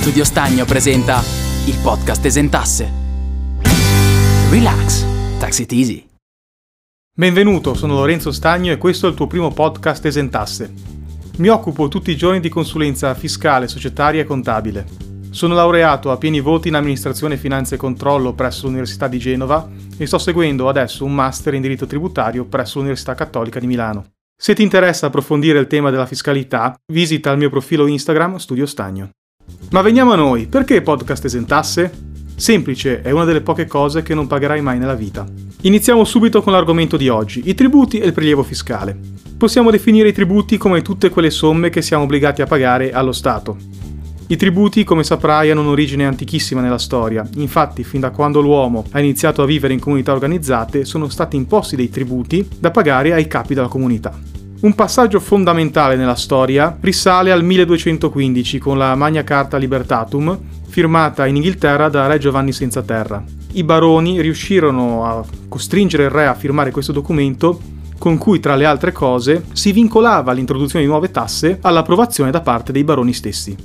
Studio Stagno presenta il podcast Esentasse. Relax, tax it easy. Benvenuto, sono Lorenzo Stagno e questo è il tuo primo podcast Esentasse. Mi occupo tutti i giorni di consulenza fiscale, societaria e contabile. Sono laureato a pieni voti in amministrazione, finanza e controllo presso l'Università di Genova e sto seguendo adesso un master in diritto tributario presso l'Università Cattolica di Milano. Se ti interessa approfondire il tema della fiscalità, visita il mio profilo Instagram Studio Stagno. Ma veniamo a noi, perché podcast esentasse? Semplice, è una delle poche cose che non pagherai mai nella vita. Iniziamo subito con l'argomento di oggi, i tributi e il prelievo fiscale. Possiamo definire i tributi come tutte quelle somme che siamo obbligati a pagare allo Stato. I tributi, come saprai, hanno un'origine antichissima nella storia. Infatti, fin da quando l'uomo ha iniziato a vivere in comunità organizzate, sono stati imposti dei tributi da pagare ai capi della comunità. Un passaggio fondamentale nella storia risale al 1215 con la Magna Carta Libertatum, firmata in Inghilterra da Re Giovanni Senza Terra. I baroni riuscirono a costringere il re a firmare questo documento con cui, tra le altre cose, si vincolava l'introduzione di nuove tasse all'approvazione da parte dei baroni stessi.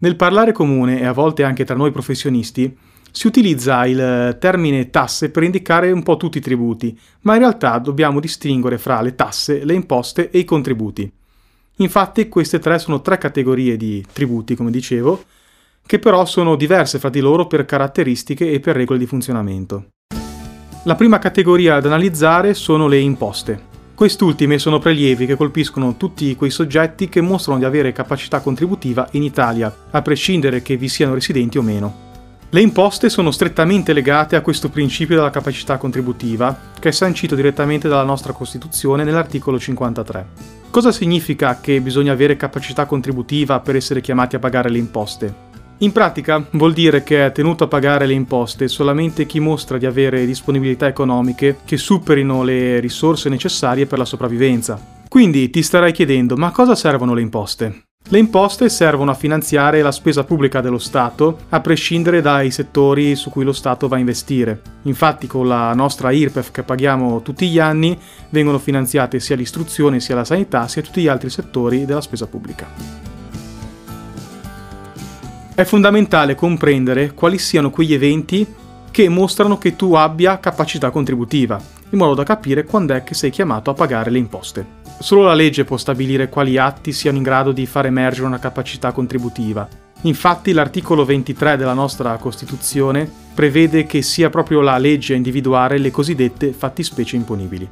Nel parlare comune e a volte anche tra noi professionisti si utilizza il termine tasse per indicare un po' tutti i tributi, ma in realtà dobbiamo distinguere fra le tasse, le imposte e i contributi. Infatti queste tre sono tre categorie di tributi, come dicevo, che però sono diverse fra di loro per caratteristiche e per regole di funzionamento. La prima categoria da analizzare sono le imposte. Quest'ultime sono prelievi che colpiscono tutti quei soggetti che mostrano di avere capacità contributiva in Italia, a prescindere che vi siano residenti o meno. Le imposte sono strettamente legate a questo principio della capacità contributiva, che è sancito direttamente dalla nostra Costituzione nell'articolo 53. Cosa significa che bisogna avere capacità contributiva per essere chiamati a pagare le imposte? In pratica vuol dire che è tenuto a pagare le imposte solamente chi mostra di avere disponibilità economiche che superino le risorse necessarie per la sopravvivenza. Quindi ti starai chiedendo ma cosa servono le imposte? Le imposte servono a finanziare la spesa pubblica dello Stato, a prescindere dai settori su cui lo Stato va a investire. Infatti con la nostra IRPEF che paghiamo tutti gli anni vengono finanziate sia l'istruzione, sia la sanità, sia tutti gli altri settori della spesa pubblica. È fondamentale comprendere quali siano quegli eventi che mostrano che tu abbia capacità contributiva, in modo da capire quando è che sei chiamato a pagare le imposte. Solo la legge può stabilire quali atti siano in grado di far emergere una capacità contributiva. Infatti l'articolo 23 della nostra Costituzione prevede che sia proprio la legge a individuare le cosiddette fattispecie imponibili.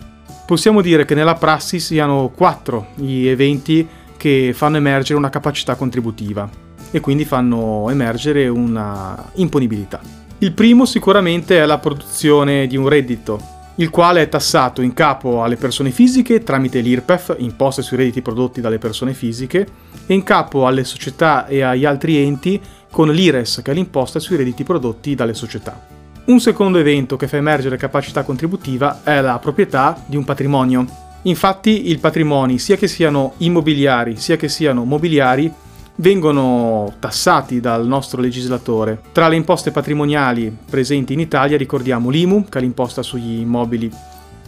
Possiamo dire che nella prassi siano quattro gli eventi che fanno emergere una capacità contributiva e quindi fanno emergere una imponibilità. Il primo sicuramente è la produzione di un reddito, il quale è tassato in capo alle persone fisiche tramite l'IRPEF, imposte sui redditi prodotti dalle persone fisiche, e in capo alle società e agli altri enti con l'IRES, che è l'imposta sui redditi prodotti dalle società. Un secondo evento che fa emergere capacità contributiva è la proprietà di un patrimonio. Infatti i patrimoni, sia che siano immobiliari sia che siano mobiliari, vengono tassati dal nostro legislatore. Tra le imposte patrimoniali presenti in Italia ricordiamo l'IMU, che è l'imposta sugli immobili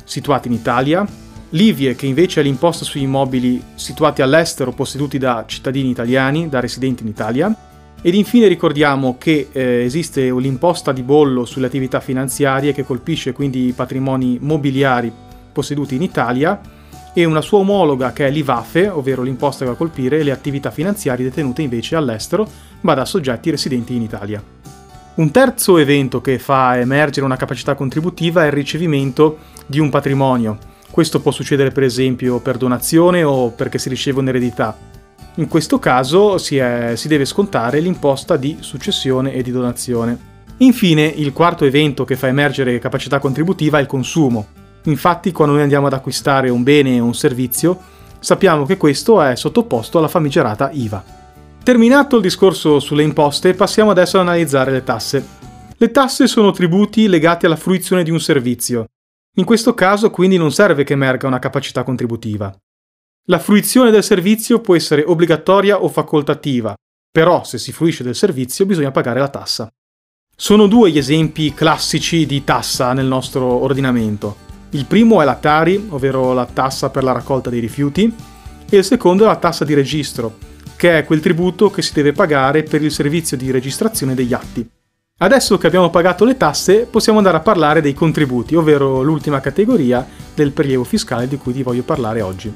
situati in Italia, l'IVIE, che invece è l'imposta sugli immobili situati all'estero posseduti da cittadini italiani, da residenti in Italia, ed infine ricordiamo che eh, esiste l'imposta di bollo sulle attività finanziarie che colpisce quindi i patrimoni mobiliari posseduti in Italia e una sua omologa che è l'IVAFE, ovvero l'imposta che va a colpire le attività finanziarie detenute invece all'estero, ma da soggetti residenti in Italia. Un terzo evento che fa emergere una capacità contributiva è il ricevimento di un patrimonio. Questo può succedere per esempio per donazione o perché si riceve un'eredità. In questo caso si, è, si deve scontare l'imposta di successione e di donazione. Infine, il quarto evento che fa emergere capacità contributiva è il consumo. Infatti, quando noi andiamo ad acquistare un bene o un servizio, sappiamo che questo è sottoposto alla famigerata IVA. Terminato il discorso sulle imposte, passiamo adesso ad analizzare le tasse. Le tasse sono tributi legati alla fruizione di un servizio. In questo caso quindi non serve che emerga una capacità contributiva. La fruizione del servizio può essere obbligatoria o facoltativa, però se si fruisce del servizio bisogna pagare la tassa. Sono due gli esempi classici di tassa nel nostro ordinamento. Il primo è la TARI, ovvero la tassa per la raccolta dei rifiuti, e il secondo è la tassa di registro, che è quel tributo che si deve pagare per il servizio di registrazione degli atti. Adesso che abbiamo pagato le tasse, possiamo andare a parlare dei contributi, ovvero l'ultima categoria del prelievo fiscale di cui ti voglio parlare oggi.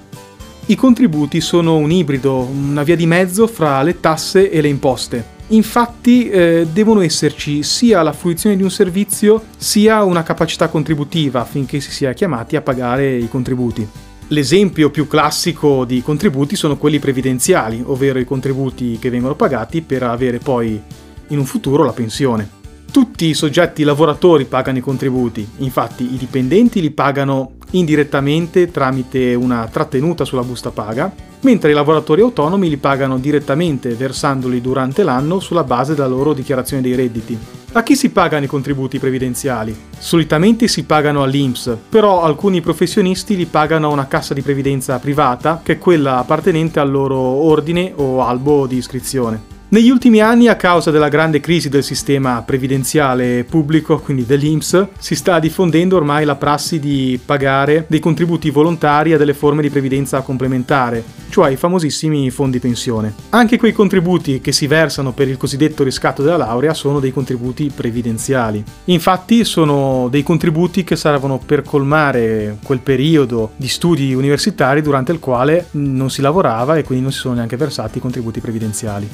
I contributi sono un ibrido, una via di mezzo fra le tasse e le imposte. Infatti eh, devono esserci sia la fruizione di un servizio sia una capacità contributiva affinché si sia chiamati a pagare i contributi. L'esempio più classico di contributi sono quelli previdenziali, ovvero i contributi che vengono pagati per avere poi in un futuro la pensione. Tutti i soggetti lavoratori pagano i contributi, infatti i dipendenti li pagano indirettamente tramite una trattenuta sulla busta paga, mentre i lavoratori autonomi li pagano direttamente versandoli durante l'anno sulla base della loro dichiarazione dei redditi. A chi si pagano i contributi previdenziali? Solitamente si pagano all'INPS, però alcuni professionisti li pagano a una cassa di previdenza privata, che è quella appartenente al loro ordine o albo di iscrizione. Negli ultimi anni, a causa della grande crisi del sistema previdenziale pubblico, quindi dell'INPS, si sta diffondendo ormai la prassi di pagare dei contributi volontari a delle forme di previdenza complementare, cioè i famosissimi fondi pensione. Anche quei contributi che si versano per il cosiddetto riscatto della laurea sono dei contributi previdenziali. Infatti sono dei contributi che servono per colmare quel periodo di studi universitari durante il quale non si lavorava e quindi non si sono neanche versati i contributi previdenziali.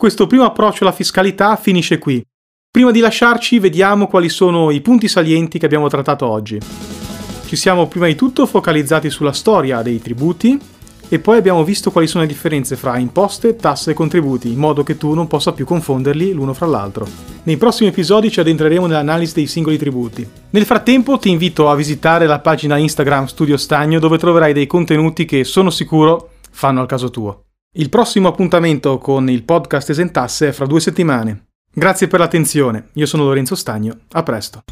Questo primo approccio alla fiscalità finisce qui. Prima di lasciarci vediamo quali sono i punti salienti che abbiamo trattato oggi. Ci siamo prima di tutto focalizzati sulla storia dei tributi e poi abbiamo visto quali sono le differenze fra imposte, tasse e contributi, in modo che tu non possa più confonderli l'uno fra l'altro. Nei prossimi episodi ci addentreremo nell'analisi dei singoli tributi. Nel frattempo ti invito a visitare la pagina Instagram Studio Stagno dove troverai dei contenuti che sono sicuro fanno al caso tuo. Il prossimo appuntamento con il podcast Esentasse è fra due settimane. Grazie per l'attenzione, io sono Lorenzo Stagno, a presto.